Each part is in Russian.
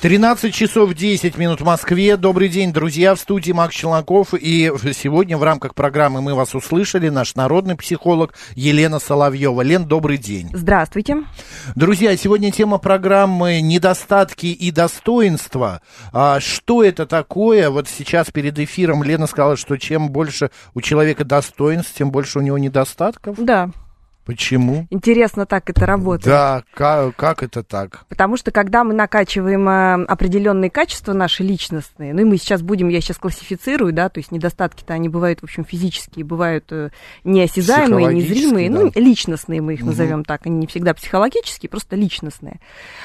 13 часов 10 минут в Москве. Добрый день, друзья. В студии Макс Челноков. И сегодня в рамках программы «Мы вас услышали» наш народный психолог Елена Соловьева. Лен, добрый день. Здравствуйте. Друзья, сегодня тема программы «Недостатки и достоинства». А что это такое? Вот сейчас перед эфиром Лена сказала, что чем больше у человека достоинств, тем больше у него недостатков. Да. Почему? Интересно, так это работает. Да, как, как это так? Потому что когда мы накачиваем э, определенные качества наши личностные, ну и мы сейчас будем, я сейчас классифицирую, да, то есть недостатки-то они бывают, в общем, физические, бывают э, неосязаемые, незримые, да. ну, личностные мы их угу. назовем так, они не всегда психологические, просто личностные.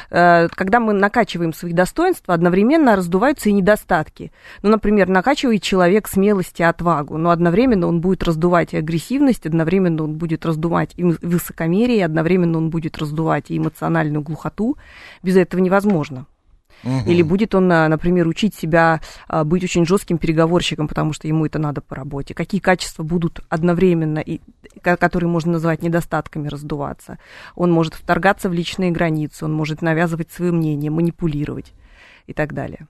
Э, когда мы накачиваем свои достоинства, одновременно раздуваются и недостатки. Ну, например, накачивает человек смелость и отвагу, но одновременно он будет раздувать и агрессивность, одновременно он будет раздувать и высокомерие, и одновременно он будет раздувать и эмоциональную глухоту. Без этого невозможно. Угу. Или будет он, например, учить себя а, быть очень жестким переговорщиком, потому что ему это надо по работе. Какие качества будут одновременно, и, которые можно назвать недостатками, раздуваться. Он может вторгаться в личные границы, он может навязывать свое мнение, манипулировать и так далее.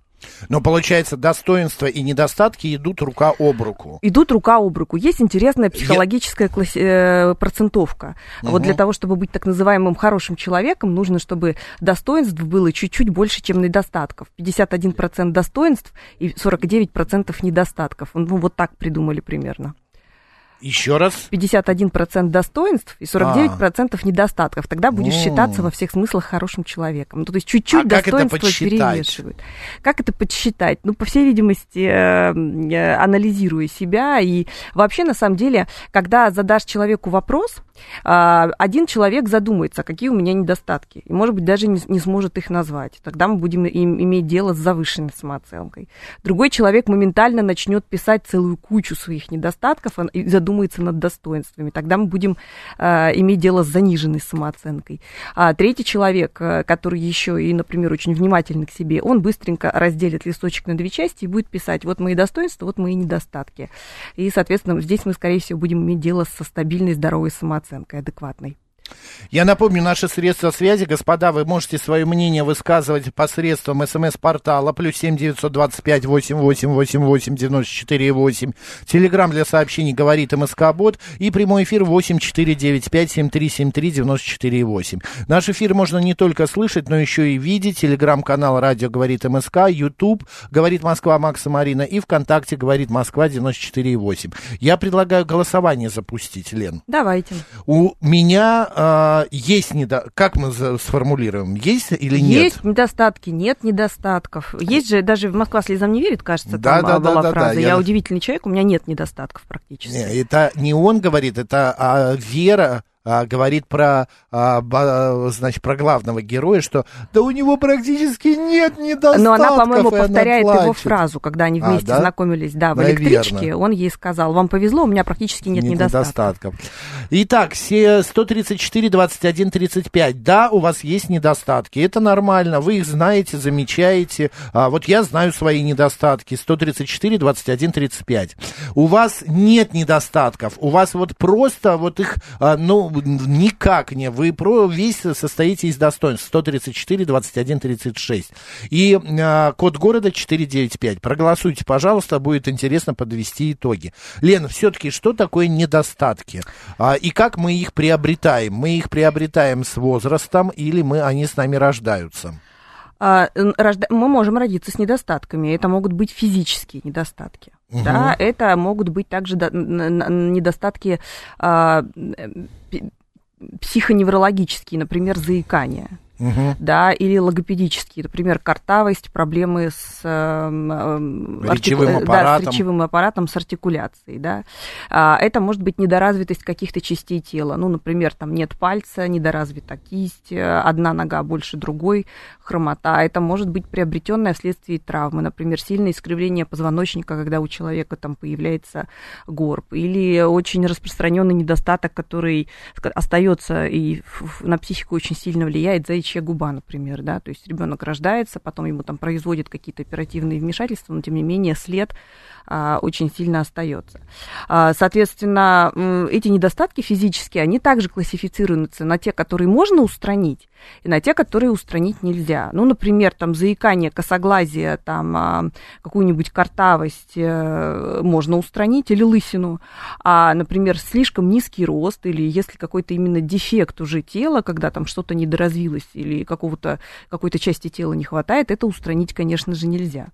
Но получается, достоинства и недостатки идут рука об руку. Идут рука об руку. Есть интересная психологическая Я... класс... э, процентовка. Угу. Вот для того, чтобы быть так называемым хорошим человеком, нужно, чтобы достоинств было чуть-чуть больше, чем недостатков. 51% достоинств и 49% недостатков. Ну, вот так придумали примерно. Еще раз. 51% достоинств и 49% а. недостатков. Тогда будешь О. считаться во всех смыслах хорошим человеком. Ну, то есть чуть-чуть а достоинства перевешивают. Как это подсчитать? Ну, по всей видимости, э, э, анализируя себя. И вообще, на самом деле, когда задашь человеку вопрос, а, один человек задумается, какие у меня недостатки, и, может быть, даже не, не сможет их назвать. Тогда мы будем им, иметь дело с завышенной самооценкой. Другой человек моментально начнет писать целую кучу своих недостатков и задумается над достоинствами. Тогда мы будем а, иметь дело с заниженной самооценкой. А третий человек, э, который еще и, например, очень внимательный к себе, он быстренько разделит листочек на две части и будет писать, вот мои достоинства, вот мои недостатки. И, соответственно, здесь мы, скорее всего, будем иметь дело со стабильной, здоровой самооценкой оценкой адекватной. Я напомню, наши средства связи, господа, вы можете свое мнение высказывать посредством смс-портала плюс семь девятьсот двадцать пять восемь восемь восемь восемь девяносто четыре восемь. Телеграмм для сообщений говорит МСК Бот и прямой эфир восемь четыре девять пять семь три семь три девяносто четыре восемь. Наш эфир можно не только слышать, но еще и видеть. Телеграм-канал Радио говорит МСК, Ютуб говорит Москва Макса Марина и ВКонтакте говорит Москва девяносто четыре восемь. Я предлагаю голосование запустить, Лен. Давайте. У меня а, есть недо... Как мы сформулируем? Есть или нет? Есть недостатки, нет недостатков. Есть же, даже в Москва слезам не верит, кажется, да, там да, была да, фраза. Да, я я удивительный человек, у меня нет недостатков практически. Не, это не он говорит, это а, Вера а, говорит про, а, ба, значит, про главного героя, что да у него практически нет недостатков. Но она, по-моему, повторяет его фразу, когда они вместе а, да? знакомились, да, в Наверно. электричке. Он ей сказал, вам повезло, у меня практически нет, нет недостатков. недостатков. Итак, 134, 21, 35. Да, у вас есть недостатки, это нормально, вы их знаете, замечаете. А, вот я знаю свои недостатки. 134, 21, 35. У вас нет недостатков, у вас вот просто вот их, а, ну, никак не. Вы про весь состоите из достоинств. 134, 21, 36. И э, код города 495. Проголосуйте, пожалуйста, будет интересно подвести итоги. Лена, все-таки что такое недостатки? А, и как мы их приобретаем? Мы их приобретаем с возрастом или мы, они с нами рождаются? А, мы можем родиться с недостатками. Это могут быть физические недостатки. Угу. Да, это могут быть также недостатки а, психоневрологические, например, заикание. Угу. да, или логопедические, например, картавость, проблемы с, э, речевым, артику... аппаратом. Да, с речевым аппаратом, с артикуляцией, да. А, это может быть недоразвитость каких-то частей тела, ну, например, там нет пальца, недоразвита кисть, э, одна нога больше другой, хромота. Это может быть приобретенное вследствие травмы, например, сильное искривление позвоночника, когда у человека там появляется горб, или очень распространенный недостаток, который остается и на психику очень сильно влияет, заячья губа, например, да, то есть ребенок рождается, потом ему там производят какие-то оперативные вмешательства, но тем не менее след а, очень сильно остается. А, соответственно, эти недостатки физические, они также классифицируются на те, которые можно устранить, и на те, которые устранить нельзя. Ну, например, там заикание, косоглазие, там а, какую-нибудь картавость э, можно устранить или лысину, а, например, слишком низкий рост или если какой-то именно дефект уже тела, когда там что-то недоразвилось или какого-то, какой-то части тела не хватает, это устранить, конечно же, нельзя.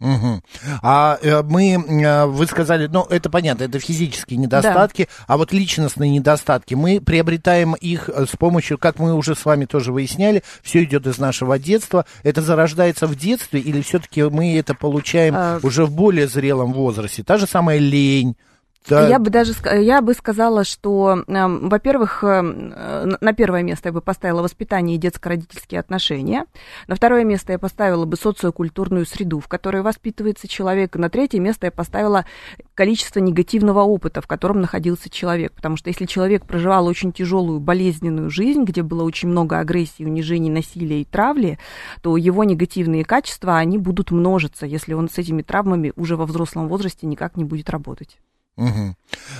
Угу. А э, мы, э, вы сказали, ну, это понятно, это физические недостатки, да. а вот личностные недостатки, мы приобретаем их э, с помощью, как мы уже с вами тоже выясняли, все идет из нашего детства. Это зарождается в детстве или все-таки мы это получаем а... уже в более зрелом возрасте? Та же самая лень, да. Я бы даже я бы сказала, что, э, во-первых, э, на первое место я бы поставила воспитание и детско-родительские отношения. На второе место я поставила бы социокультурную среду, в которой воспитывается человек. На третье место я поставила количество негативного опыта, в котором находился человек. Потому что если человек проживал очень тяжелую, болезненную жизнь, где было очень много агрессии, унижений, насилия и травли, то его негативные качества, они будут множиться, если он с этими травмами уже во взрослом возрасте никак не будет работать. Угу.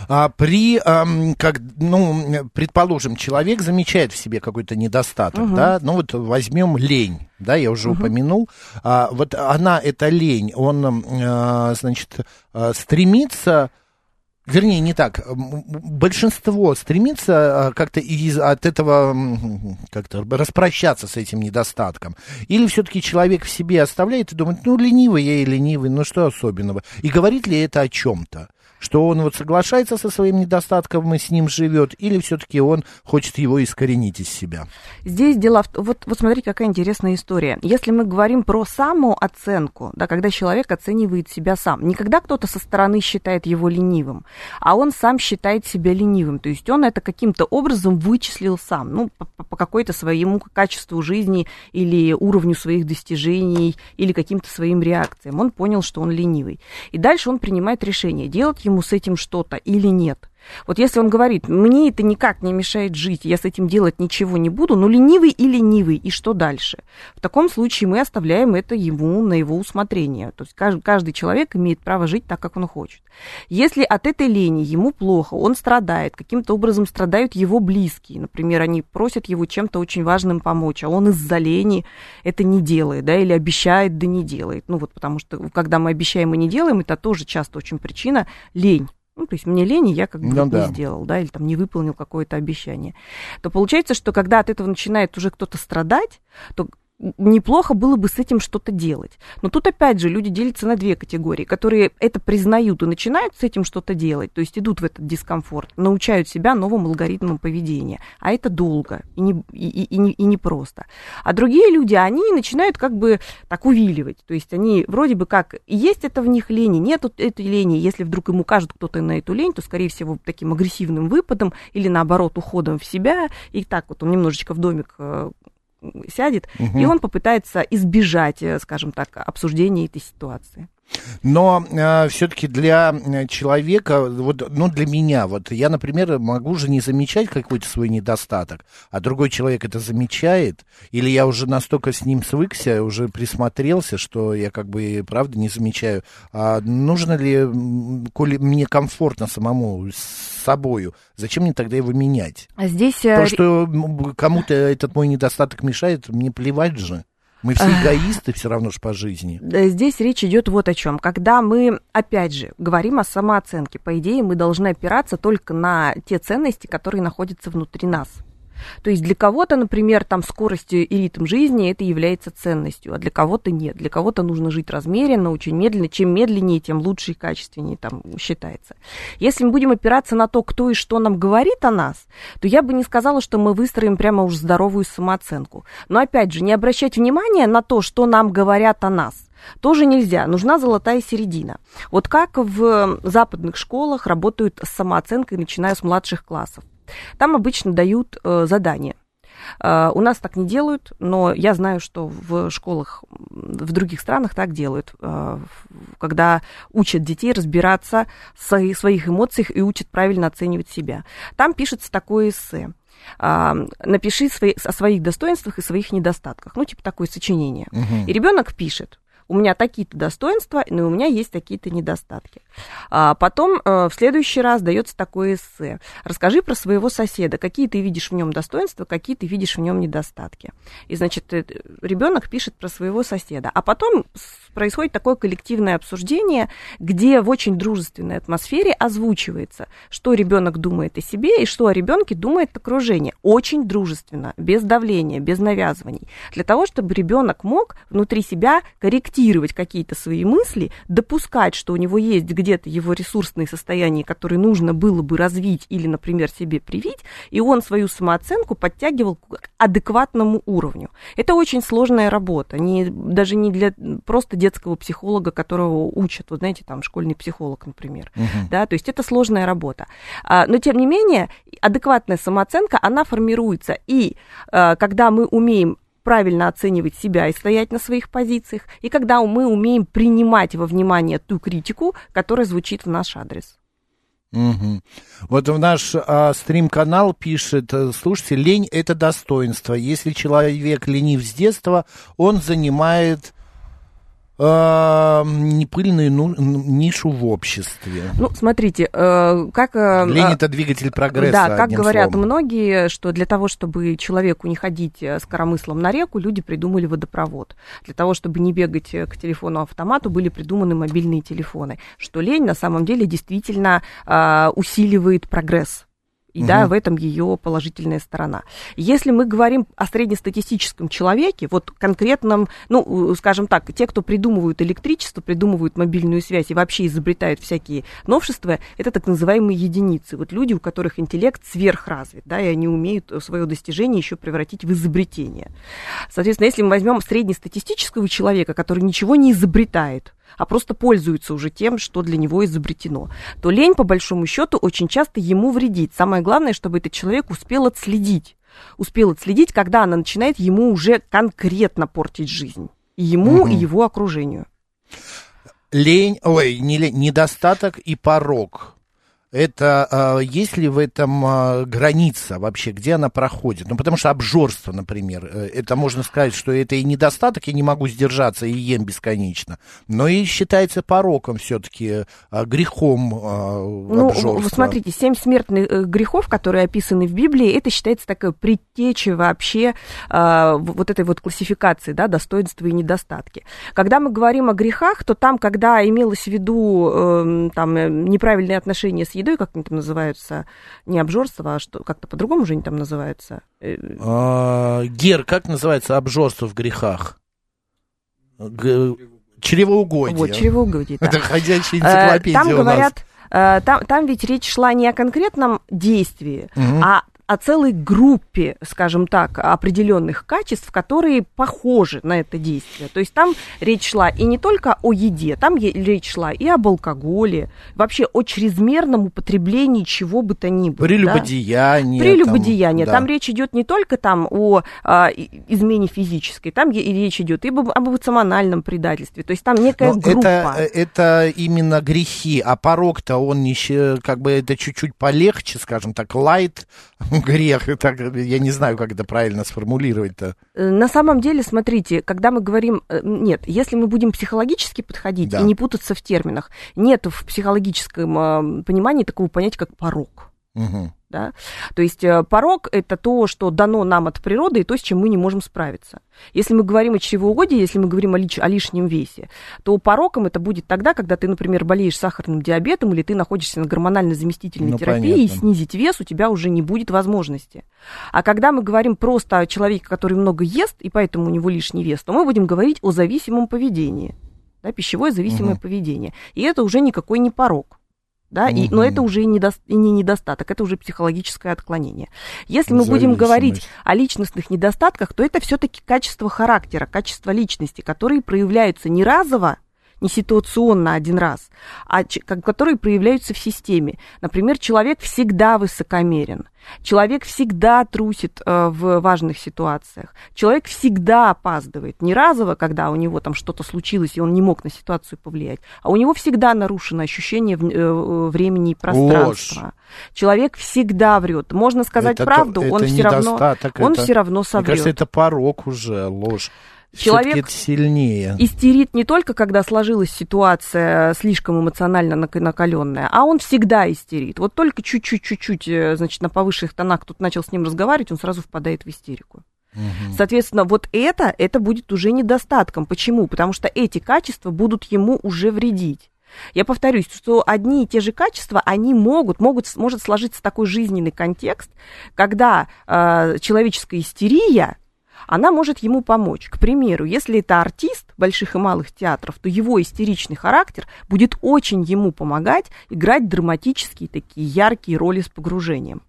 А при, эм, как, ну, предположим, человек замечает в себе какой-то недостаток, угу. да, ну вот возьмем лень, да, я уже угу. упомянул, а, вот она, эта лень, он, э, значит, э, стремится Вернее, не так. Большинство стремится э, как-то из, от этого как-то распрощаться с этим недостатком. Или все-таки человек в себе оставляет и думает, ну, ленивый я и ленивый, ну, что особенного. И говорит ли это о чем-то? Что он вот соглашается со своим недостатком и с ним живет, или все-таки он хочет его искоренить из себя? Здесь дело в... Вот, вот смотрите, какая интересная история. Если мы говорим про самооценку, да, когда человек оценивает себя сам, не когда кто-то со стороны считает его ленивым, а он сам считает себя ленивым, то есть он это каким-то образом вычислил сам, ну, по, по какой-то своему качеству жизни или уровню своих достижений, или каким-то своим реакциям. Он понял, что он ленивый. И дальше он принимает решение, делать ему ему с этим что-то или нет. Вот если он говорит, мне это никак не мешает жить, я с этим делать ничего не буду, ну ленивый и ленивый, и что дальше? В таком случае мы оставляем это ему на его усмотрение. То есть каждый, каждый человек имеет право жить так, как он хочет. Если от этой лени ему плохо, он страдает, каким-то образом страдают его близкие, например, они просят его чем-то очень важным помочь, а он из-за лени это не делает, да, или обещает, да не делает. Ну вот потому что когда мы обещаем и не делаем, это тоже часто очень причина лень. Ну, то есть мне лень, я как бы ну, да. не сделал, да, или там не выполнил какое-то обещание, то получается, что когда от этого начинает уже кто-то страдать, то неплохо было бы с этим что-то делать. Но тут опять же люди делятся на две категории, которые это признают и начинают с этим что-то делать, то есть идут в этот дискомфорт, научают себя новым алгоритмам поведения, а это долго и не, и, и, и, не, и не просто. А другие люди, они начинают как бы так увиливать, то есть они вроде бы как, есть это в них лени, нет этой лени, если вдруг ему кажет кто-то на эту лень, то, скорее всего, таким агрессивным выпадом или, наоборот, уходом в себя, и так вот он немножечко в домик э, сядет, угу. и он попытается избежать, э, скажем так, обсуждения этой ситуации. Но э, все-таки для э, человека, вот, ну, для меня, вот я, например, могу же не замечать какой-то свой недостаток, а другой человек это замечает, или я уже настолько с ним свыкся, уже присмотрелся, что я как бы, правда, не замечаю. А нужно ли, коли мне комфортно самому с собою, зачем мне тогда его менять? А здесь... То, э, что кому-то этот мой недостаток мешает, мне плевать же. Мы все эгоисты все равно же по жизни. Здесь речь идет вот о чем. Когда мы, опять же, говорим о самооценке, по идее, мы должны опираться только на те ценности, которые находятся внутри нас. То есть для кого-то, например, там скорость и ритм жизни это является ценностью, а для кого-то нет. Для кого-то нужно жить размеренно, очень медленно. Чем медленнее, тем лучше и качественнее там считается. Если мы будем опираться на то, кто и что нам говорит о нас, то я бы не сказала, что мы выстроим прямо уж здоровую самооценку. Но опять же, не обращать внимания на то, что нам говорят о нас тоже нельзя. Нужна золотая середина. Вот как в западных школах работают с самооценкой, начиная с младших классов. Там обычно дают э, задания. Uh, у нас так не делают, но я знаю, что в школах в других странах так делают, uh, когда учат детей разбираться в своих, эмоциях и учат правильно оценивать себя. Там пишется такое эссе. Uh, напиши свои, о своих достоинствах и своих недостатках. Ну, типа такое сочинение. Угу. И ребенок пишет у меня такие-то достоинства, но у меня есть такие-то недостатки. А потом э, в следующий раз дается такое эссе. Расскажи про своего соседа, какие ты видишь в нем достоинства, какие ты видишь в нем недостатки. И, значит, э, ребенок пишет про своего соседа. А потом происходит такое коллективное обсуждение, где в очень дружественной атмосфере озвучивается, что ребенок думает о себе и что о ребенке думает окружение. Очень дружественно, без давления, без навязываний. Для того, чтобы ребенок мог внутри себя корректировать какие-то свои мысли, допускать, что у него есть где-то его ресурсные состояния, которые нужно было бы развить или, например, себе привить, и он свою самооценку подтягивал к адекватному уровню. Это очень сложная работа, не, даже не для просто детского психолога, которого учат, вот знаете, там школьный психолог, например, uh-huh. да, то есть это сложная работа. А, но тем не менее, адекватная самооценка, она формируется, и а, когда мы умеем правильно оценивать себя и стоять на своих позициях, и когда мы умеем принимать во внимание ту критику, которая звучит в наш адрес. Угу. Вот в наш а, стрим-канал пишет, э, слушайте, лень это достоинство. Если человек ленив с детства, он занимает непыльную ну, нишу в обществе. Ну, смотрите, э, как... Э, Лень это двигатель прогресса. Да, как говорят словом. многие, что для того, чтобы человеку не ходить э, с коромыслом на реку, люди придумали водопровод. Для того, чтобы не бегать э, к телефону-автомату, были придуманы мобильные телефоны. Что лень на самом деле действительно э, усиливает прогресс и угу. да, в этом ее положительная сторона. Если мы говорим о среднестатистическом человеке, вот конкретном, ну, скажем так, те, кто придумывают электричество, придумывают мобильную связь и вообще изобретают всякие новшества, это так называемые единицы. Вот люди, у которых интеллект сверхразвит, да, и они умеют свое достижение еще превратить в изобретение. Соответственно, если мы возьмем среднестатистического человека, который ничего не изобретает, а просто пользуется уже тем, что для него изобретено, то лень, по большому счету, очень часто ему вредит. Самое главное, чтобы этот человек успел отследить. Успел отследить, когда она начинает ему уже конкретно портить жизнь. И ему, угу. и его окружению. Лень, ой, не лень, недостаток и порог это а, есть ли в этом а, граница вообще, где она проходит? Ну, потому что обжорство, например, э, это можно сказать, что это и недостаток, я не могу сдержаться и ем бесконечно, но и считается пороком все-таки, а, грехом ну, обжорства. смотрите, семь смертных э, грехов, которые описаны в Библии, это считается такой предтечей вообще вот этой вот классификации, да, достоинства и недостатки. Когда мы говорим о грехах, то там, когда имелось в виду эм, там э, неправильные отношения с едой, едой, как они там называются, не обжорство, а что как-то по-другому же они там называются. Э, а, Гер, как называется обжорство в грехах? Г... Чревоугодие. Вот, чревоугодие, да. Это ходячая энциклопедия Там говорят, э, там, там ведь речь шла не о конкретном действии, угу. а о целой группе, скажем так, определенных качеств, которые похожи на это действие. То есть там речь шла и не только о еде, там речь шла и об алкоголе, вообще о чрезмерном употреблении чего бы то ни было. Прелюбодеяние. Да? Прелюбодеяние. Там, да. там речь идет не только там о а, измене физической, там и речь идет и об, эмоциональном предательстве. То есть там некая Но группа. Это, это именно грехи, а порог-то он не, как бы это чуть-чуть полегче, скажем так, лайт грех. Так, я не знаю, как это правильно сформулировать-то. Э, на самом деле, смотрите, когда мы говорим... Э, нет, если мы будем психологически подходить да. и не путаться в терминах, нет в психологическом э, понимании такого понятия, как порог. Угу. Да? То есть э, порог – это то, что дано нам от природы, и то, с чем мы не можем справиться. Если мы говорим о чревоугодии, если мы говорим о, лиш, о лишнем весе, то пороком это будет тогда, когда ты, например, болеешь сахарным диабетом или ты находишься на гормональной заместительной ну, терапии, понятно. и снизить вес у тебя уже не будет возможности. А когда мы говорим просто о человеке, который много ест, и поэтому у него лишний вес, то мы будем говорить о зависимом поведении. Да, пищевое зависимое угу. поведение. И это уже никакой не порог да, угу. и, но это уже и не недостаток, это уже психологическое отклонение. Если мы будем говорить о личностных недостатках, то это все-таки качество характера, качество личности, которые проявляются не разово, не ситуационно один раз, а которые проявляются в системе. Например, человек всегда высокомерен, человек всегда трусит э, в важных ситуациях, человек всегда опаздывает, не разово, когда у него там что-то случилось, и он не мог на ситуацию повлиять, а у него всегда нарушено ощущение э, времени и пространства. Ложь. Человек всегда врет. Можно сказать это, правду, это он все равно, он это, все равно соврет. Мне кажется, это порог уже, ложь. Человек сильнее. истерит не только, когда сложилась ситуация слишком эмоционально накаленная, а он всегда истерит. Вот только чуть-чуть, чуть-чуть, э, значит, на повысших тонах кто-то начал с ним разговаривать, он сразу впадает в истерику. Угу. Соответственно, вот это, это будет уже недостатком. Почему? Потому что эти качества будут ему уже вредить. Я повторюсь, что одни и те же качества, они могут, могут может сложиться такой жизненный контекст, когда э, человеческая истерия она может ему помочь. К примеру, если это артист больших и малых театров, то его истеричный характер будет очень ему помогать играть драматические такие яркие роли с погружением.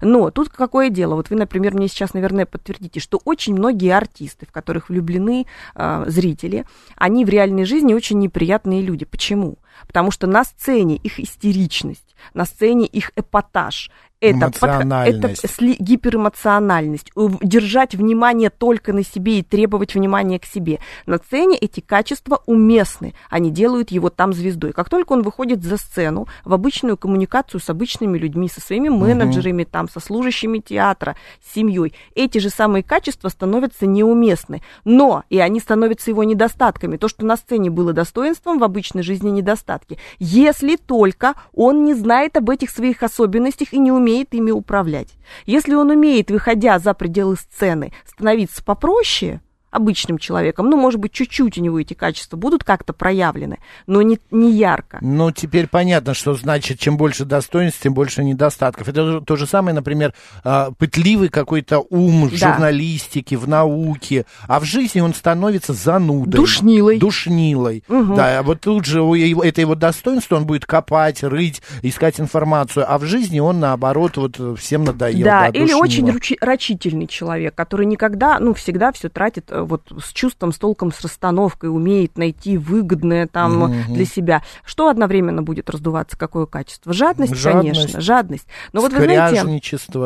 Но тут какое дело? Вот вы, например, мне сейчас, наверное, подтвердите, что очень многие артисты, в которых влюблены э, зрители, они в реальной жизни очень неприятные люди. Почему? Потому что на сцене их истеричность, на сцене их эпатаж, это, это гиперэмоциональность, держать внимание только на себе и требовать внимания к себе. На сцене эти качества уместны, они делают его там звездой. Как только он выходит за сцену, в обычную коммуникацию с обычными людьми, со своими менеджерами, угу. там, со служащими театра, с семьей, эти же самые качества становятся неуместны. Но и они становятся его недостатками. То, что на сцене было достоинством, в обычной жизни недостатки. Если только он не знает об этих своих особенностях и не умеет ими управлять. Если он умеет, выходя за пределы сцены, становиться попроще, обычным человеком. Ну, может быть, чуть-чуть у него эти качества будут как-то проявлены, но не, не ярко. Ну, теперь понятно, что значит, чем больше достоинств, тем больше недостатков. Это то же самое, например, а, пытливый какой-то ум в да. журналистике, в науке, а в жизни он становится занудой. Душнилой. Душнилой. Угу. Да, а вот тут же это его достоинство, он будет копать, рыть, искать информацию, а в жизни он, наоборот, вот всем надоел. Да, да или очень ручи- рачительный человек, который никогда, ну, всегда все тратит э, вот с чувством, с толком, с расстановкой, умеет найти выгодное там угу. для себя. Что одновременно будет раздуваться? Какое качество? Жадность, жадность. конечно, жадность. Но вот вы знаете,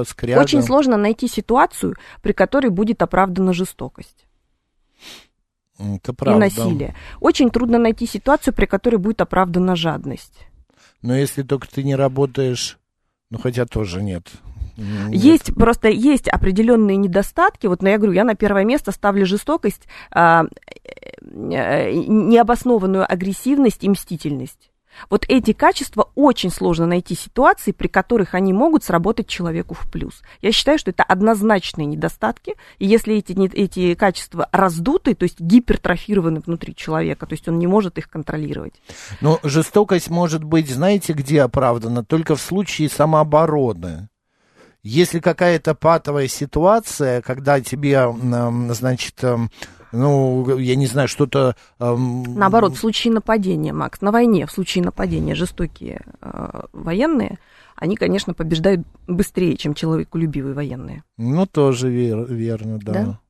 скряга. очень сложно найти ситуацию, при которой будет оправдана жестокость. Это правда. И насилие. Очень трудно найти ситуацию, при которой будет оправдана жадность. Но если только ты не работаешь, ну хотя тоже нет. Нет. Есть просто есть определенные недостатки. Вот, я говорю, я на первое место ставлю жестокость, а, э, необоснованную агрессивность и мстительность. Вот эти качества очень сложно найти ситуации, при которых они могут сработать человеку в плюс. Я считаю, что это однозначные недостатки, и если эти, эти качества раздуты, то есть гипертрофированы внутри человека, то есть он не может их контролировать. Но жестокость может быть, знаете, где оправдана? Только в случае самообороны. Если какая-то патовая ситуация, когда тебе, значит, ну, я не знаю, что-то... Наоборот, в случае нападения, Макс, на войне, в случае нападения жестокие э, военные, они, конечно, побеждают быстрее, чем человеколюбивые военные. Ну, тоже вер, верно, да. да?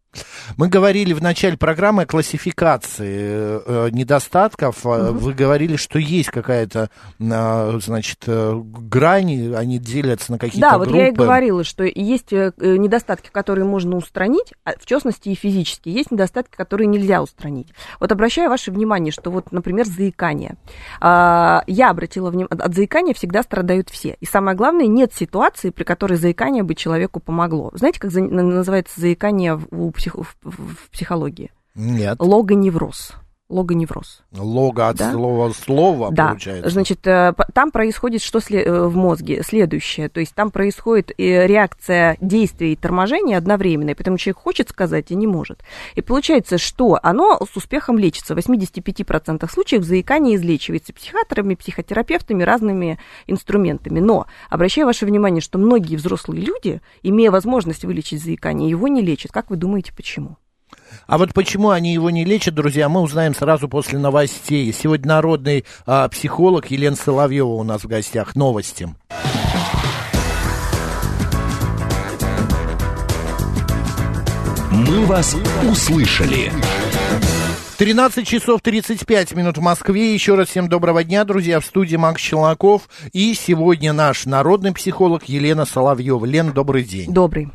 Мы говорили в начале программы о классификации э, недостатков. Угу. Вы говорили, что есть какая-то, э, значит, э, грань, они делятся на какие-то Да, вот я и говорила, что есть э, недостатки, которые можно устранить, а, в частности и физически. Есть недостатки, которые нельзя устранить. Вот обращаю ваше внимание, что вот, например, заикание. А, я обратила внимание, от заикания всегда страдают все. И самое главное, нет ситуации, при которой заикание бы человеку помогло. Знаете, как называется заикание у псих, в, психологии? Нет. Логоневроз. Логоневроз. Лого от да? слова слова, да. получается. Значит, э, там происходит что э, в мозге? Следующее. То есть там происходит э, реакция действия и торможения одновременно, и поэтому человек хочет сказать и не может. И получается, что оно с успехом лечится. В 85% случаев заикание излечивается психиатрами, психотерапевтами, разными инструментами. Но обращаю ваше внимание, что многие взрослые люди, имея возможность вылечить заикание, его не лечат. Как вы думаете, почему? А вот почему они его не лечат, друзья, мы узнаем сразу после новостей. Сегодня народный а, психолог Елена Соловьева у нас в гостях. Новости. Мы вас услышали. 13 часов 35 минут в Москве. Еще раз всем доброго дня, друзья. В студии Макс Челноков. И сегодня наш народный психолог Елена Соловьева. Лен, добрый день. Добрый.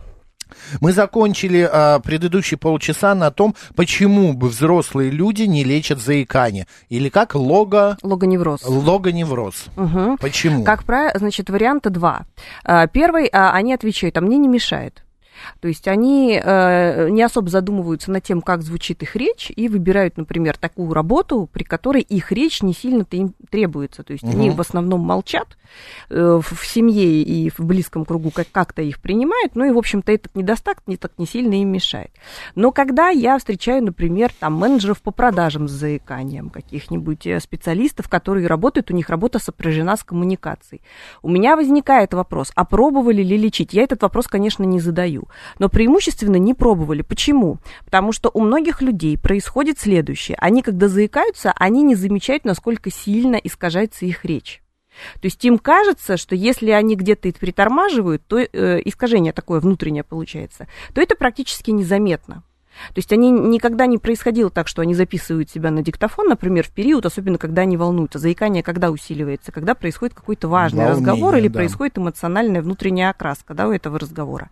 Мы закончили а, предыдущие полчаса на том, почему бы взрослые люди не лечат заикание. Или как лого... Логоневроз. Логоневроз. Угу. Почему? Как правило, значит, варианта два. А, первый, а, они отвечают, а мне не мешает. То есть они э, не особо задумываются над тем, как звучит их речь, и выбирают, например, такую работу, при которой их речь не сильно-то им требуется. То есть угу. они в основном молчат в, в семье и в близком кругу как- как-то их принимают, ну и, в общем-то, этот недостаток не так не сильно им мешает. Но когда я встречаю, например, там менеджеров по продажам с заиканием, каких-нибудь э, специалистов, которые работают, у них работа сопряжена с коммуникацией, у меня возникает вопрос, а пробовали ли лечить? Я этот вопрос, конечно, не задаю но преимущественно не пробовали. Почему? Потому что у многих людей происходит следующее. Они, когда заикаются, они не замечают, насколько сильно искажается их речь. То есть им кажется, что если они где-то притормаживают, то э, искажение такое внутреннее получается, то это практически незаметно. То есть они никогда не происходило так, что они записывают себя на диктофон, например, в период, особенно когда они волнуются. Заикание когда усиливается? Когда происходит какой-то важный Волнение, разговор или да. происходит эмоциональная внутренняя окраска да, у этого разговора.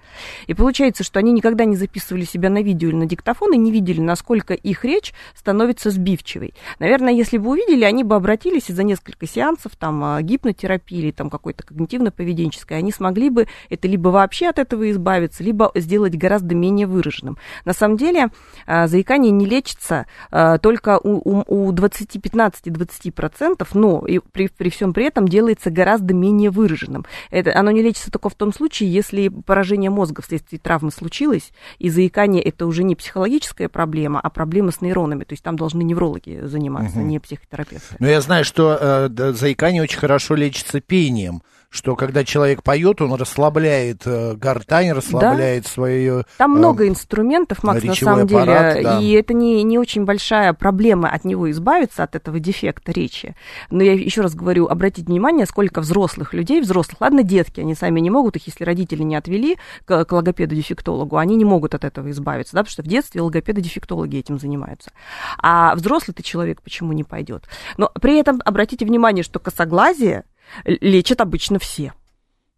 И получается, что они никогда не записывали себя на видео или на диктофон и не видели, насколько их речь становится сбивчивой. Наверное, если бы увидели, они бы обратились и за несколько сеансов там, а, гипнотерапии или там, какой-то когнитивно-поведенческой, они смогли бы это либо вообще от этого избавиться, либо сделать гораздо менее выраженным. На самом деле, деле а, заикание не лечится а, только у, у, у 20, 15-20%, но и при, при всем при этом делается гораздо менее выраженным. Это, оно не лечится только в том случае, если поражение мозга вследствие травмы случилось, и заикание это уже не психологическая проблема, а проблема с нейронами. То есть там должны неврологи заниматься, угу. не психотерапевты. Но я знаю, что э, заикание очень хорошо лечится пением что когда человек поет, он расслабляет э, гортань, расслабляет да? свое... Там э, много инструментов, Макс, на самом аппарат, деле, да. и это не, не очень большая проблема от него избавиться, от этого дефекта речи. Но я еще раз говорю, обратите внимание, сколько взрослых людей, взрослых, ладно, детки, они сами не могут, их если родители не отвели к, к логопеду-дефектологу, они не могут от этого избавиться, да, потому что в детстве логопеды-дефектологи этим занимаются. А взрослый-то человек почему не пойдет? Но при этом обратите внимание, что косоглазие лечат обычно все.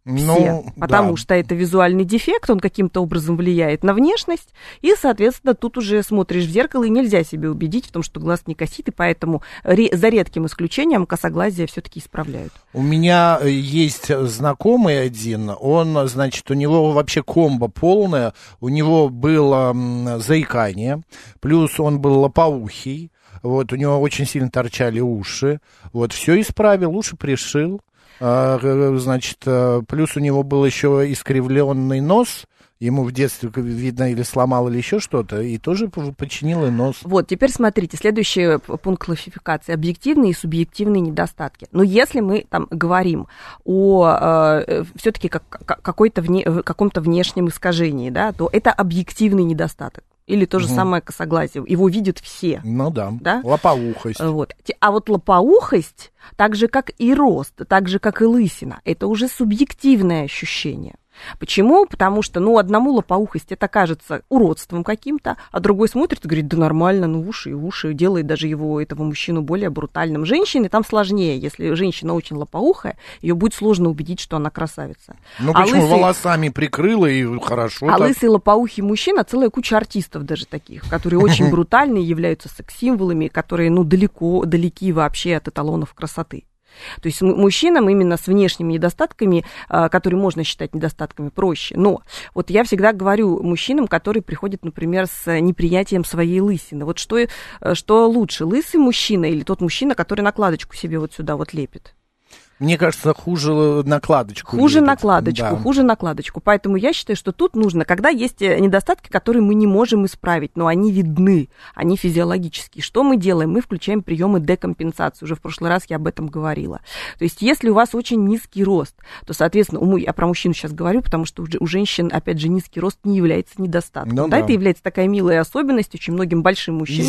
Ну, все, потому да. что это визуальный дефект, он каким-то образом влияет на внешность, и, соответственно, тут уже смотришь в зеркало, и нельзя себе убедить в том, что глаз не косит, и поэтому за редким исключением косоглазие все-таки исправляют. У меня э, есть знакомый один, он, значит, у него вообще комбо полная, у него было заикание, плюс он был лопоухий, вот, у него очень сильно торчали уши, вот, все исправил, уши пришил, а, значит, э, плюс у него был еще искривленный нос, ему в детстве, видно, или сломал, или еще что-то, и тоже починил и нос. Вот, теперь смотрите, следующий пункт классификации. Объективные и субъективные недостатки. Но если мы там говорим о э, все-таки как, каком-то внешнем искажении, да, то это объективный недостаток. Или то же угу. самое косоглазие. Его видят все. Ну да. да. Лопоухость. Вот. А вот лопоухость, так же как и рост, так же как и лысина, это уже субъективное ощущение. Почему? Потому что, ну, одному лопоухость это кажется уродством каким-то, а другой смотрит и говорит, да нормально, ну, уши и уши, делает даже его, этого мужчину более брутальным. Женщине там сложнее, если женщина очень лопоухая, ее будет сложно убедить, что она красавица. Ну, а почему? Лысый... Волосами прикрыла и хорошо. А так. лысый лопоухий мужчина, целая куча артистов даже таких, которые очень брутальные, являются секс-символами, которые, ну, далеко, далеки вообще от эталонов красоты. То есть мужчинам именно с внешними недостатками, а, которые можно считать недостатками, проще. Но вот я всегда говорю мужчинам, которые приходят, например, с неприятием своей лысины. Вот что, э, что лучше, лысый мужчина или тот мужчина, который накладочку себе вот сюда вот лепит? Мне кажется, хуже накладочку. Хуже едет. накладочку, да. хуже накладочку. Поэтому я считаю, что тут нужно, когда есть э, недостатки, которые мы не можем исправить, но они видны, они физиологические. Что мы делаем? Мы включаем приемы декомпенсации. Уже в прошлый раз я об этом говорила. То есть, если у вас очень низкий рост, то, соответственно, у, я про мужчин сейчас говорю, потому что у женщин, опять же, низкий рост не является недостатком. Ну, да, да, это является такая милая особенность очень многим большим мужчинам.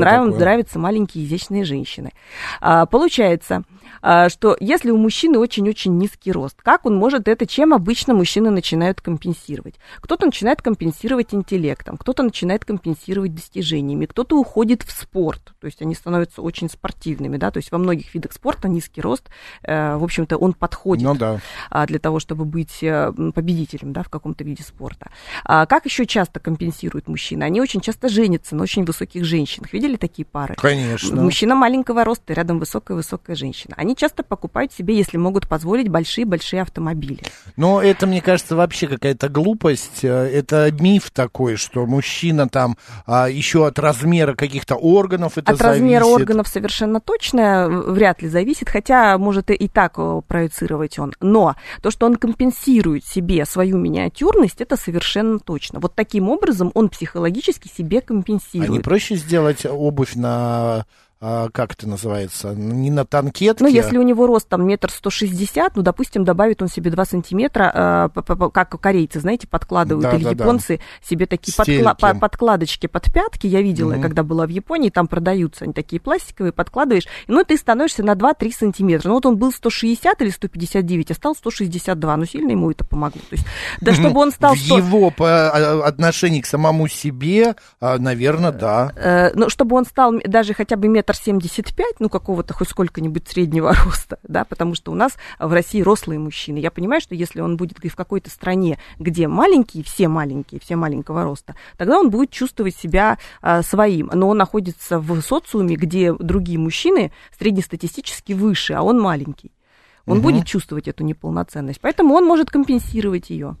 Нрав, нравятся маленькие изящные женщины. А, получается, что если у мужчины очень-очень низкий рост, как он может это, чем обычно мужчины начинают компенсировать? Кто-то начинает компенсировать интеллектом, кто-то начинает компенсировать достижениями, кто-то уходит в спорт, то есть они становятся очень спортивными, да, то есть во многих видах спорта низкий рост, э, в общем-то, он подходит ну, да. А, для того, чтобы быть э, победителем, да, в каком-то виде спорта. А как еще часто компенсируют мужчины? Они очень часто женятся на очень высоких женщинах. Видели такие пары? Конечно. Мужчина маленького роста, рядом высокая-высокая женщина. Они часто покупают себе, если могут позволить, большие-большие автомобили. Но это, мне кажется, вообще какая-то глупость. Э, это миф такой, что мужчина там а, еще от размера каких-то органов это От зависит. размера органов совершенно точно вряд ли зависит, хотя может и так проецировать он. Но то, что он компенсирует себе свою миниатюрность, это совершенно точно. Вот таким образом он психологически себе компенсирует. А не проще сделать обувь на а, как это называется, не на танкетке. Ну, если у него рост там метр сто шестьдесят, ну, допустим, добавит он себе два сантиметра, э, как корейцы, знаете, подкладывают, да, или да, японцы да. себе такие подкла- подкладочки под пятки, я видела, угу. когда была в Японии, там продаются они такие пластиковые, подкладываешь, ну, ты становишься на 2-3 сантиметра. Ну, вот он был 160 или 159, а стал 162, ну, сильно ему это помогло. То есть, да, чтобы он стал... В 100... его по а, отношению к самому себе, а, наверное, да. Э, ну, чтобы он стал даже хотя бы метр метр семьдесят пять, ну, какого-то хоть сколько-нибудь среднего роста, да, потому что у нас в России рослые мужчины. Я понимаю, что если он будет в какой-то стране, где маленькие, все маленькие, все маленького роста, тогда он будет чувствовать себя а, своим. Но он находится в социуме, где другие мужчины среднестатистически выше, а он маленький. Он угу. будет чувствовать эту неполноценность. Поэтому он может компенсировать ее.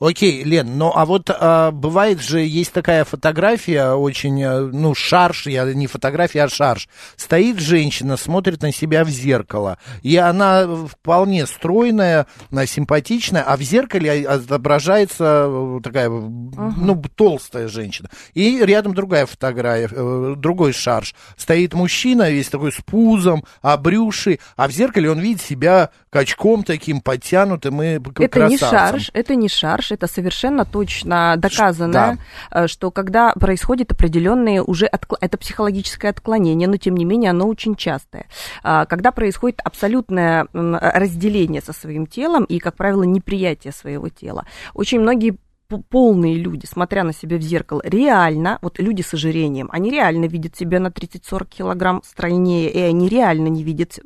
Окей, Лен, ну а вот а, бывает же, есть такая фотография, очень, э, ну, шарш, я не фотография, а шарш. Стоит женщина, смотрит на себя в зеркало, и она вполне стройная, симпатичная, а в зеркале отображается э, такая, uh-huh. ну, толстая женщина. И рядом другая фотография, э, другой шарш. Стоит мужчина, весь такой с пузом, обрюший, а в зеркале он видит себя качком таким, подтянутым и Это красавцем. не шарш, это не шарж, это совершенно точно доказано, да. Э, что когда происходит определенные уже, откл... это психологическое отклонение, но тем не менее оно очень частое. А, когда происходит абсолютное разделение со своим телом и, как правило, неприятие своего тела. Очень многие полные люди, смотря на себя в зеркало, реально, вот люди с ожирением, они реально видят себя на 30-40 килограмм стройнее, и они реально не видят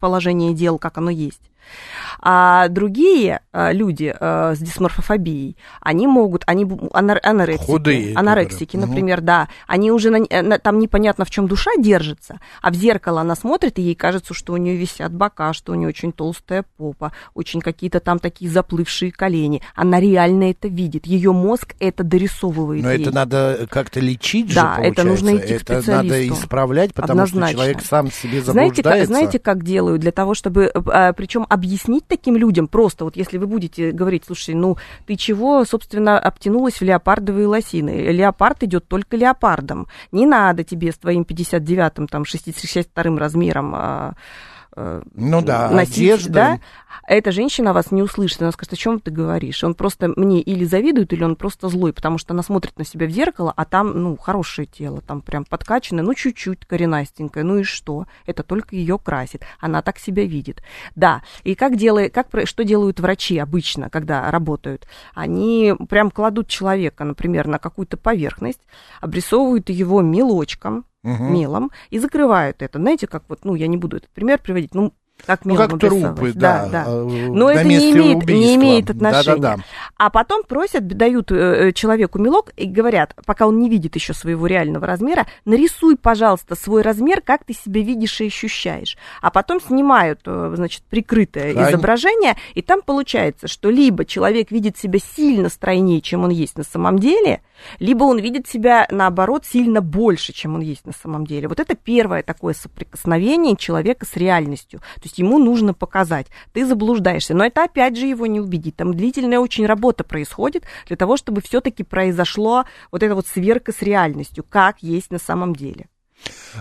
положение дел, как оно есть. А другие а, люди а, с дисморфофобией, они могут, они анорексики, Худые, анорексики, например, угу. да, они уже на, на, там непонятно в чем душа держится, а в зеркало она смотрит, и ей кажется, что у нее висят бока, что у нее очень толстая попа, очень какие-то там такие заплывшие колени. Она реально это видит, ее мозг это дорисовывает. Но ей. это надо как-то лечить да, же, это нужно идти к специалисту. Это надо исправлять, потому Однозначно. что человек сам себе заблуждается. Знаете, как, знаете, как делают для того, чтобы, а, причем объяснить таким людям просто, вот если вы будете говорить, слушай, ну ты чего, собственно, обтянулась в леопардовые лосины? Леопард идет только леопардом. Не надо тебе с твоим 59-м, там, 62-м размером а, ну да, носить, одежда. да, эта женщина вас не услышит, она скажет, о чем ты говоришь? Он просто мне или завидует, или он просто злой, потому что она смотрит на себя в зеркало, а там, ну, хорошее тело, там прям подкачанное, ну, чуть-чуть коренастенькое, ну и что? Это только ее красит, она так себя видит. Да, и как делает, как, что делают врачи обычно, когда работают? Они прям кладут человека, например, на какую-то поверхность, обрисовывают его мелочком, угу. мелом и закрывают это. Знаете, как вот, ну, я не буду этот пример приводить, ну, как ну, как трупы, да. да, да. Э, Но это не имеет, не имеет отношения. Да, да, да. А потом просят, дают э, человеку мелок и говорят, пока он не видит еще своего реального размера, нарисуй, пожалуйста, свой размер, как ты себя видишь и ощущаешь. А потом снимают, э, значит, прикрытое Хань. изображение, и там получается, что либо человек видит себя сильно стройнее, чем он есть на самом деле, либо он видит себя, наоборот, сильно больше, чем он есть на самом деле. Вот это первое такое соприкосновение человека с реальностью. То есть ему нужно показать, ты заблуждаешься. Но это опять же его не убедит. Там длительная очень работа происходит для того, чтобы все-таки произошло вот эта вот сверка с реальностью, как есть на самом деле.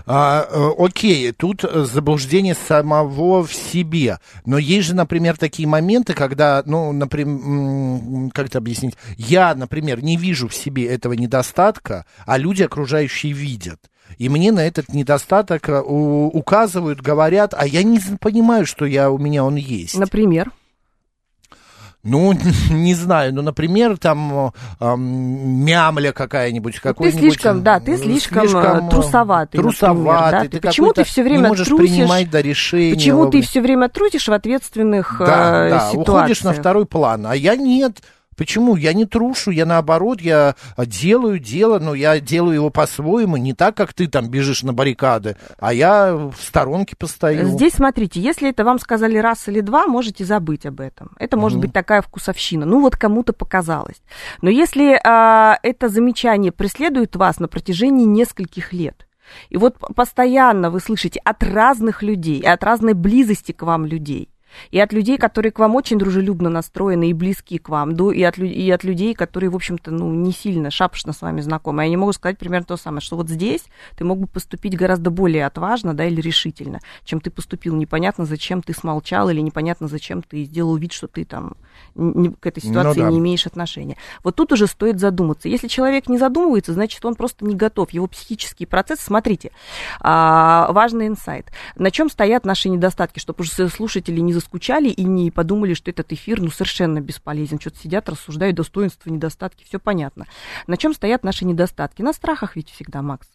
А, э, окей, тут заблуждение самого в себе. Но есть же, например, такие моменты, когда, ну, например, как это объяснить? Я, например, не вижу в себе этого недостатка, а люди окружающие видят. И мне на этот недостаток э, указывают, говорят, а я не понимаю, что я, у меня он есть. Например? Ну, не знаю, ну, например, там э, мямля какая-нибудь, какой-нибудь... Ты слишком, да, ты слишком, э, слишком трусоватый, Трусоватый. Например, да? ты почему ты все время не можешь трусишь, принимать до решения. Почему ты все время трусишь в ответственных да, э, да, ситуациях? уходишь на второй план, а я нет. Почему? Я не трушу, я наоборот, я делаю дело, но я делаю его по-своему, не так, как ты там бежишь на баррикады, а я в сторонке постою. Здесь смотрите, если это вам сказали раз или два, можете забыть об этом. Это может mm быть такая вкусовщина. Ну вот кому-то показалось. Но если а, это замечание преследует вас на протяжении нескольких лет, и вот постоянно вы слышите от разных людей, от разной близости к вам людей, и от людей, которые к вам очень дружелюбно настроены и близки к вам, и от, и от людей, которые, в общем-то, ну, не сильно шапошно с вами знакомы. Я не могу сказать примерно то самое, что вот здесь ты мог бы поступить гораздо более отважно, да, или решительно, чем ты поступил. Непонятно, зачем ты смолчал, или непонятно, зачем ты сделал вид, что ты там не, к этой ситуации ну, да. не имеешь отношения. Вот тут уже стоит задуматься. Если человек не задумывается, значит, он просто не готов. Его психические процессы, смотрите, а, важный инсайт. На чем стоят наши недостатки, чтобы уже слушатели не заскучали и не подумали, что этот эфир ну, совершенно бесполезен. Что-то сидят, рассуждают достоинства, недостатки, все понятно. На чем стоят наши недостатки? На страхах ведь всегда, Макс.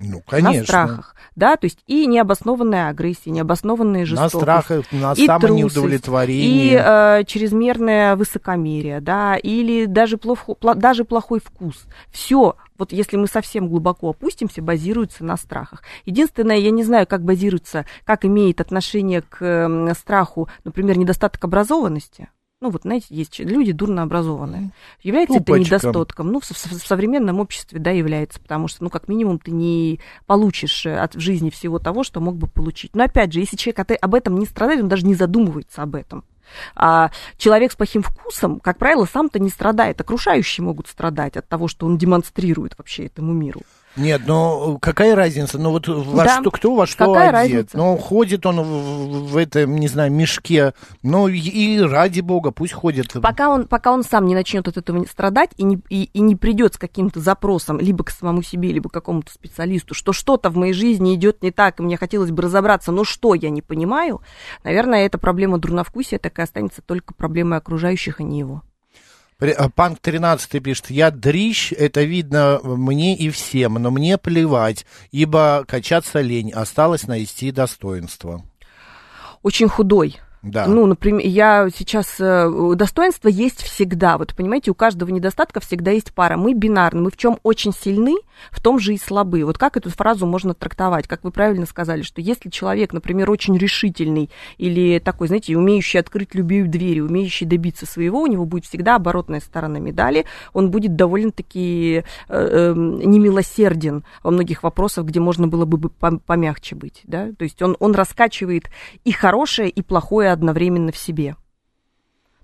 Ну, конечно. На страхах, да, то есть и необоснованная агрессия, необоснованная жестокость. На страхах, на и самонеудовлетворение. И э, чрезмерное высокомерие, да, или даже, плохо, даже плохой вкус. Все, вот если мы совсем глубоко опустимся, базируется на страхах. Единственное, я не знаю, как базируется, как имеет отношение к страху, например, недостаток образованности ну вот, знаете, есть люди дурно образованные. Является Тупочка. это недостатком? Ну, в, в, в современном обществе, да, является, потому что, ну, как минимум, ты не получишь э, от, в жизни всего того, что мог бы получить. Но, опять же, если человек об этом не страдает, он даже не задумывается об этом. А человек с плохим вкусом, как правило, сам-то не страдает. Окружающие могут страдать от того, что он демонстрирует вообще этому миру. Нет, ну какая разница? Ну вот во да. что, кто во что какая одет? Разница? Ну ходит он в, в этом, не знаю, мешке. Ну и ради бога, пусть ходит. Пока он, пока он сам не начнет от этого страдать и не, и, и не придет с каким-то запросом либо к самому себе, либо к какому-то специалисту, что что-то в моей жизни идет не так, и мне хотелось бы разобраться, но что я не понимаю, наверное, эта проблема дурновкусия так и останется только проблемой окружающих, а не его. Э, Панк 13 пишет, я дрищ, это видно мне и всем, но мне плевать, ибо качаться лень, осталось найти достоинство. Очень худой, да. Ну, например, я сейчас... Э, достоинство есть всегда. Вот, понимаете, у каждого недостатка всегда есть пара. Мы бинарны. Мы в чем очень сильны, в том же и слабы. Вот как эту фразу можно трактовать? Как вы правильно сказали, что если человек, например, очень решительный или такой, знаете, умеющий открыть любые двери, умеющий добиться своего, у него будет всегда оборотная сторона медали. Он будет довольно-таки э, э, немилосерден во многих вопросах, где можно было бы помягче быть. Да? То есть он, он раскачивает и хорошее, и плохое одновременно в себе.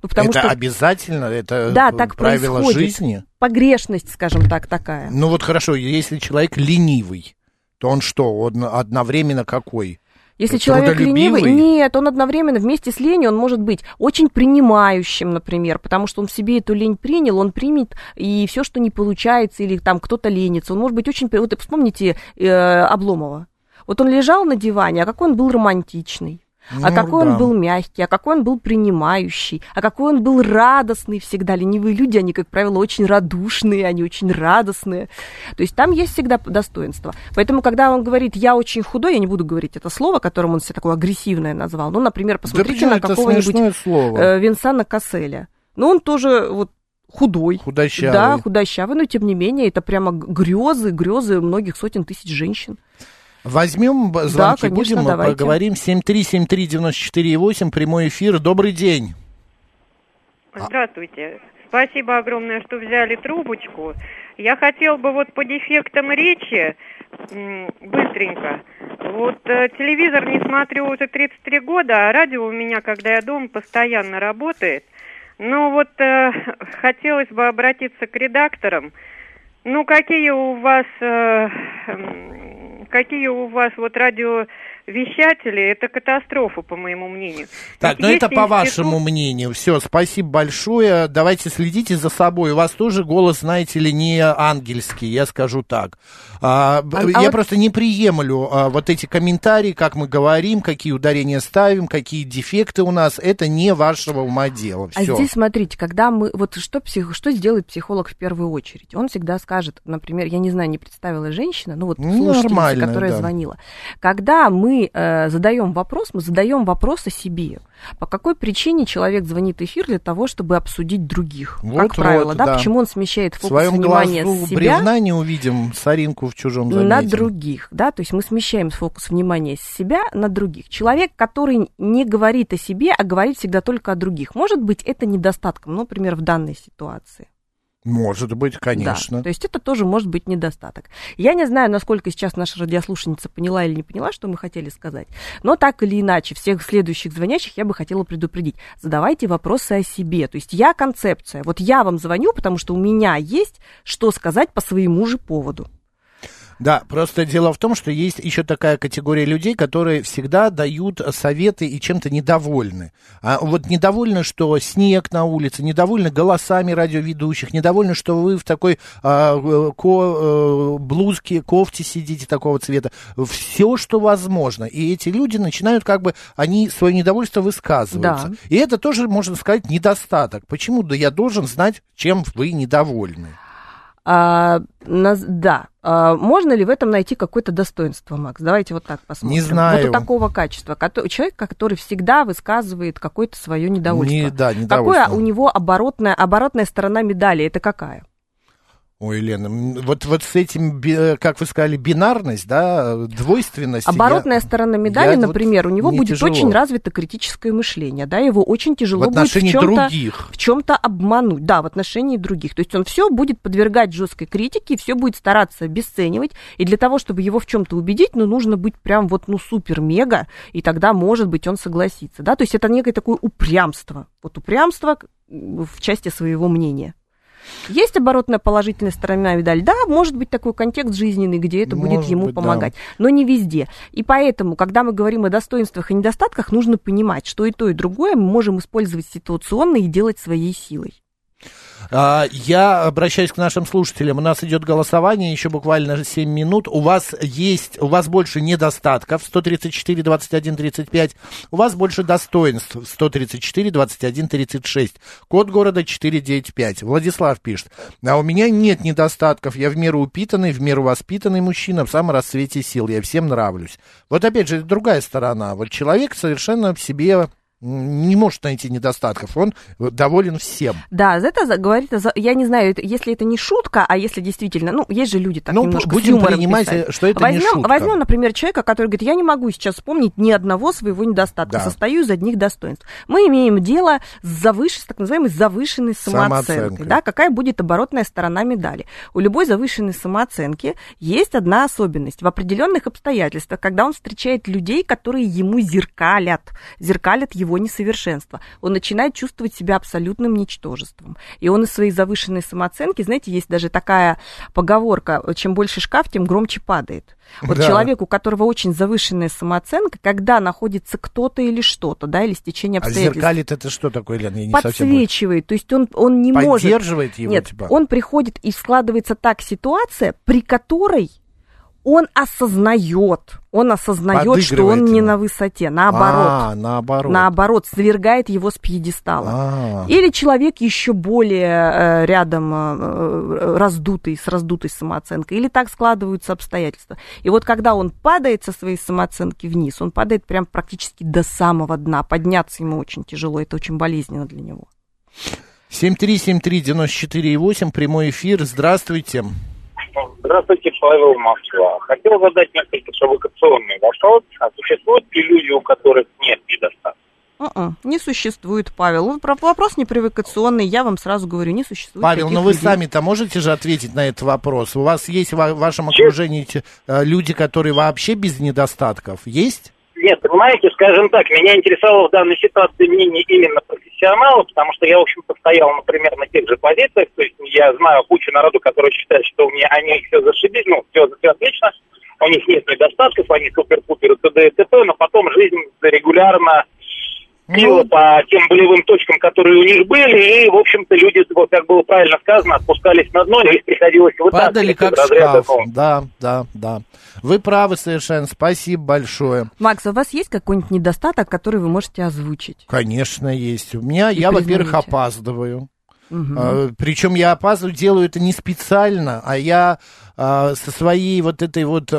Ну, потому это что... обязательно, это да, так правило происходит. жизни. Погрешность, скажем так, такая. Ну вот хорошо, если человек ленивый, то он что, он одновременно какой? Если человек ленивый, нет, он одновременно вместе с ленью, он может быть очень принимающим, например, потому что он в себе эту лень принял, он примет и все, что не получается, или там кто-то ленится, он может быть очень... Вот вспомните э, Обломова. Вот он лежал на диване, а какой он был романтичный Ну, а какой да. он был мягкий, а какой он был принимающий, а какой он был радостный всегда. Ленивые люди, они, как правило, очень радушные, они очень радостные. То есть там есть всегда достоинство. Поэтому, когда он говорит «я очень худой», я не буду говорить это слово, которым он себя такое агрессивное назвал. Ну, например, посмотрите да на какого-нибудь э, Винсана Касселя. Ну, он тоже вот худой. Худощавый. Да, худощавый, но тем не менее это прямо грезы, грезы многих сотен тысяч женщин. Возьмем звонки, да, конечно, будем, давайте. поговорим. 7373948, прямой эфир. Добрый день. Здравствуйте. Спасибо огромное, что взяли трубочку. Я хотел бы вот по дефектам речи быстренько. Вот э, телевизор не смотрю уже 33 года, а радио у меня, когда я дома, постоянно работает. Ну вот э, хотелось бы обратиться к редакторам. Ну какие у вас э, какие у вас вот радио вещатели, это катастрофа, по моему мнению. Так, ну это по институт... вашему мнению. Все, спасибо большое. Давайте следите за собой. У вас тоже голос, знаете ли, не ангельский, я скажу так. А, а, я а вот... просто не приемлю а, вот эти комментарии, как мы говорим, какие ударения ставим, какие дефекты у нас. Это не вашего ума дело. Всё. А здесь смотрите, когда мы... Вот что, псих... что сделает психолог в первую очередь? Он всегда скажет, например, я не знаю, не представила женщина, ну вот слушательница, которая да. звонила. Когда мы э, задаем вопрос, мы задаем вопрос о себе. По какой причине человек звонит в эфир для того, чтобы обсудить других? Вот, как правило, вот, да? да? Почему он смещает фокус в внимания глазу с себя? бревна не увидим соринку в чужом замете. На других, да? То есть мы смещаем фокус внимания с себя на других. Человек, который не говорит о себе, а говорит всегда только о других. Может быть, это недостатком, например, в данной ситуации. Может быть, конечно. Да, то есть это тоже может быть недостаток. Я не знаю, насколько сейчас наша радиослушница поняла или не поняла, что мы хотели сказать, но так или иначе, всех следующих звонящих я бы хотела предупредить. Задавайте вопросы о себе. То есть я концепция. Вот я вам звоню, потому что у меня есть что сказать по своему же поводу. Да, просто дело в том, что есть еще такая категория людей, которые всегда дают советы и чем-то недовольны. А вот недовольны, что снег на улице, недовольны голосами радиоведущих, недовольны, что вы в такой а, ко, э, блузке, кофте сидите такого цвета. Все, что возможно. И эти люди начинают как бы, они свое недовольство высказываются. Да. И это тоже, можно сказать, недостаток. Почему? Да я должен знать, чем вы недовольны. А, на, да. А, можно ли в этом найти какое-то достоинство, Макс? Давайте вот так посмотрим. Не знаю. Вот у такого качества. Человек, который всегда высказывает какое-то свое недовольство. Не, да, недовольство. Какое у него оборотная, оборотная сторона медали? Это какая? Ой, Лена, вот, вот с этим, как вы сказали, бинарность, да, двойственность. Оборотная я, сторона медали, я например, вот у него будет тяжело. очень развито критическое мышление, да, его очень тяжело в будет в чем-то, в чем-то обмануть, да, в отношении других. То есть он все будет подвергать жесткой критике, все будет стараться обесценивать, и для того, чтобы его в чем-то убедить, ну, нужно быть прям вот, ну, супер-мега, и тогда, может быть, он согласится, да, то есть это некое такое упрямство, вот упрямство в части своего мнения. Есть оборотная положительная сторона медали? Да, может быть такой контекст жизненный, где это может будет ему быть, помогать, да. но не везде. И поэтому, когда мы говорим о достоинствах и недостатках, нужно понимать, что и то, и другое мы можем использовать ситуационно и делать своей силой. А, я обращаюсь к нашим слушателям. У нас идет голосование, еще буквально 7 минут. У вас есть, у вас больше недостатков, 134, 21, 35. У вас больше достоинств, 134, 21, 36. Код города 495. Владислав пишет. А у меня нет недостатков. Я в меру упитанный, в меру воспитанный мужчина, в самом расцвете сил. Я всем нравлюсь. Вот опять же, другая сторона. Вот человек совершенно в себе не может найти недостатков, он доволен всем. Да, за это говорит, я не знаю, если это не шутка, а если действительно, ну, есть же люди так ну, немножко будем принимать, писать. что это возьмем, не шутка. Возьмем, например, человека, который говорит, я не могу сейчас вспомнить ни одного своего недостатка, да. состою из одних достоинств. Мы имеем дело с завышенной, так называемой завышенной самооценкой. самооценкой. Да, какая будет оборотная сторона медали? У любой завышенной самооценки есть одна особенность. В определенных обстоятельствах, когда он встречает людей, которые ему зеркалят, зеркалят его его несовершенства. Он начинает чувствовать себя абсолютным ничтожеством. И он из своей завышенной самооценки, знаете, есть даже такая поговорка, чем больше шкаф, тем громче падает. Вот да. человек, у которого очень завышенная самооценка, когда находится кто-то или что-то, да, или стечение а обстоятельств. А зеркалит это что такое, Лена? Я не Подсвечивает, то есть он, он не Поддерживает может... Поддерживает его, Нет, типа? он приходит, и складывается так ситуация, при которой он осознает, он осознает, что он не на высоте, наоборот. А, наоборот. Наоборот, свергает его с пьедестала. А. Или человек еще более э, рядом э, раздутый, с раздутой самооценкой, или так складываются обстоятельства. И вот когда он падает со своей самооценки вниз, он падает прям практически до самого дна. Подняться ему очень тяжело, это очень болезненно для него. 7373948, прямой эфир, здравствуйте. Здравствуйте, Павел Москва. Хотел задать несколько провокационный вопрос. А существуют ли люди, у которых нет недостатка? Uh-uh, не существует, Павел. Вопрос не провокационный, я вам сразу говорю, не существует. Павел, но ну вы людей. сами-то можете же ответить на этот вопрос? У вас есть в вашем окружении э, люди, которые вообще без недостатков? Есть? Нет, понимаете, скажем так, меня интересовало в данной ситуации мнение именно профессионала, потому что я, в общем-то, стоял, например, на тех же позициях, то есть я знаю кучу народу, которые считают, что у меня они все зашибись, ну, все, все отлично, у них нет недостатков, они супер-пупер т.д. и т.п., но потом жизнь регулярно била ну, по тем болевым точкам, которые у них были, и, в общем-то, люди, вот как было правильно сказано, отпускались на дно, и их приходилось вытаскивать. Падали как шкаф. Да, да, да. Вы правы совершенно, спасибо большое. Макс, а у вас есть какой-нибудь недостаток, который вы можете озвучить? Конечно, есть. У меня, и я, во-первых, опаздываю. Угу. А, причем я опаздываю, делаю это не специально, а я а, со своей вот этой вот,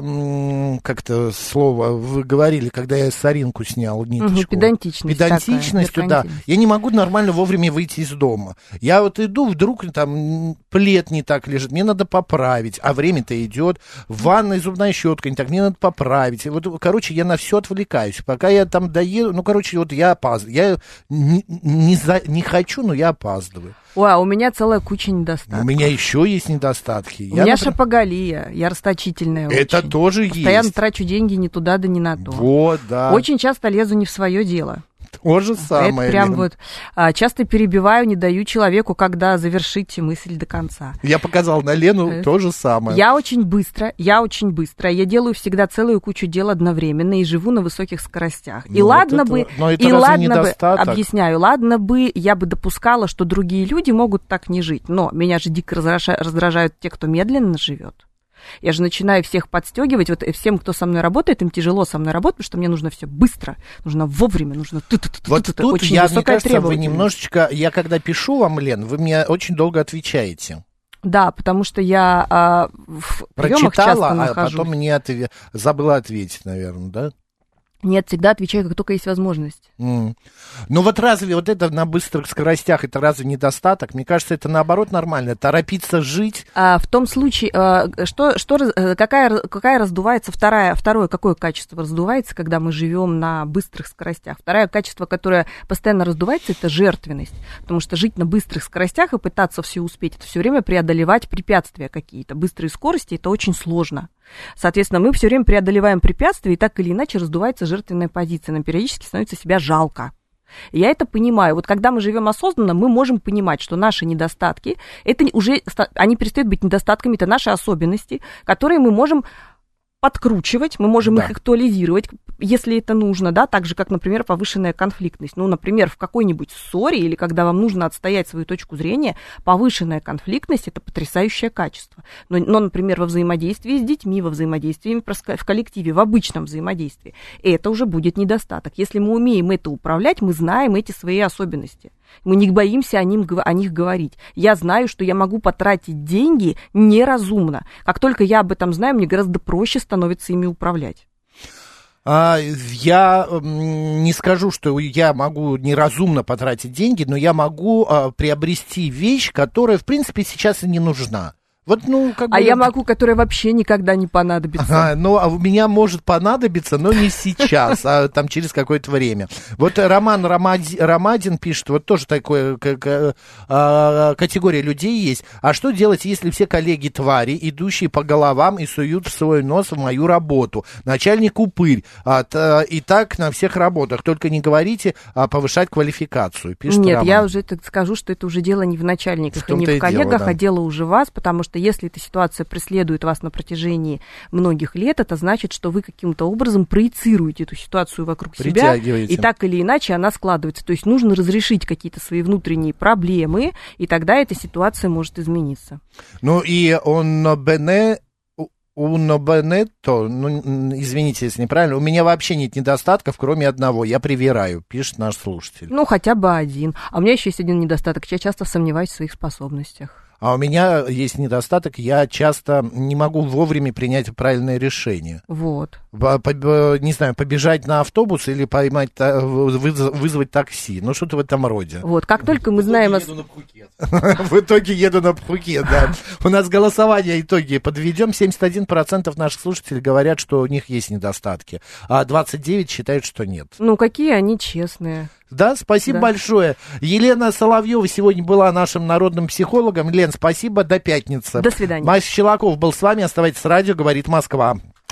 как-то слово вы говорили, когда я соринку снял, ниточку. Угу, педантичность Педантичностью, такая, да. Я не могу нормально вовремя выйти из дома. Я вот иду, вдруг там плед не так лежит, мне надо поправить, а время-то идет. В ванной зубная щетка не так, мне надо поправить. И вот, короче, я на все отвлекаюсь. Пока я там доеду, ну, короче, вот я опаздываю. Я не, не, за, не хочу, но я опаздываю. Ой, а у меня целая куча недостатков. У меня еще есть недостатки. У я, меня например... шапоголия, я расточительная Это очень. тоже Постоянно есть. Постоянно трачу деньги не туда, да не на то. Вот, да. Очень часто лезу не в свое дело. То же самое. Это прям Лен. вот а, часто перебиваю, не даю человеку, когда завершите мысль до конца. Я показал на Лену это... то же самое. Я очень быстро, я очень быстро. Я делаю всегда целую кучу дел одновременно и живу на высоких скоростях. Ну, и вот ладно это, бы, но это и ладно бы, объясняю, ладно бы, я бы допускала, что другие люди могут так не жить. Но меня же дико раздражают те, кто медленно живет. Я же начинаю всех подстегивать. Вот всем, кто со мной работает, им тяжело со мной работать, потому что мне нужно все быстро, нужно вовремя, нужно... Вот тут я, мне кажется, вы немножечко... Я когда пишу вам, Лен, вы мне очень долго отвечаете. Да, потому что я а, в Прочитала, а потом не отве... забыла ответить, наверное, да? Нет, всегда отвечаю, как только есть возможность. Mm. Ну вот разве вот это на быстрых скоростях, это разве недостаток? Мне кажется, это наоборот нормально. Торопиться жить. А, в том случае, а, что, что, э, какая, какая раздувается вторая, второе, какое качество раздувается, когда мы живем на быстрых скоростях? Второе качество, которое постоянно раздувается, это жертвенность. Потому что жить на быстрых скоростях и пытаться все успеть, это все время преодолевать препятствия какие-то. Быстрые скорости, это очень сложно. Соответственно, мы все время преодолеваем препятствия, и так или иначе раздувается жертвенная позиция. Нам периодически становится себя жалко. Я это понимаю. Вот когда мы живем осознанно, мы можем понимать, что наши недостатки, это уже, они перестают быть недостатками, это наши особенности, которые мы можем подкручивать, мы можем да. их актуализировать, если это нужно, да, так же, как, например, повышенная конфликтность. Ну, например, в какой-нибудь ссоре или когда вам нужно отстоять свою точку зрения, повышенная конфликтность – это потрясающее качество. Но, но, например, во взаимодействии с детьми, во взаимодействии в коллективе, в обычном взаимодействии, это уже будет недостаток. Если мы умеем это управлять, мы знаем эти свои особенности. Мы не боимся о, ним, о них говорить. Я знаю, что я могу потратить деньги неразумно. Как только я об этом знаю, мне гораздо проще становится ими управлять. А, я не скажу, что я могу неразумно потратить деньги, но я могу а, приобрести вещь, которая, в принципе, сейчас и не нужна. Вот, ну, как а бы... я могу, которая вообще никогда не понадобится. Ага, ну, а у меня может понадобиться, но не сейчас, а там через какое-то время. Вот Роман Ромади, Ромадин пишет, вот тоже такая а, категория людей есть. А что делать, если все коллеги твари, идущие по головам и суют свой нос в мою работу? Начальник упырь. А, т, и так на всех работах. Только не говорите а, повышать квалификацию, пишет Нет, Роман. я уже так скажу, что это уже дело не в начальниках в и не в коллегах, дело, да. а дело уже вас, потому что что если эта ситуация преследует вас на протяжении многих лет, это значит, что вы каким-то образом проецируете эту ситуацию вокруг себя, и так или иначе она складывается. То есть нужно разрешить какие-то свои внутренние проблемы, и тогда эта ситуация может измениться. Ну и он Бене Benetto, ну, извините, если неправильно, у меня вообще нет недостатков, кроме одного, я привираю, пишет наш слушатель. Ну, хотя бы один. А у меня еще есть один недостаток, я часто сомневаюсь в своих способностях. А у меня есть недостаток, я часто не могу вовремя принять правильное решение. Вот. Не знаю, побежать на автобус или поймать, вызвать такси. Ну, что-то в этом роде. Вот, как только мы знаем... В итоге еду на Пхукет, да. У нас голосование итоги подведем. 71% наших слушателей говорят, что у них есть недостатки, а 29% считают, что нет. Ну, какие они честные. Да, спасибо да. большое. Елена Соловьева сегодня была нашим народным психологом. Лен, спасибо, до пятницы. До свидания. Макс Челаков был с вами. Оставайтесь с радио, говорит Москва.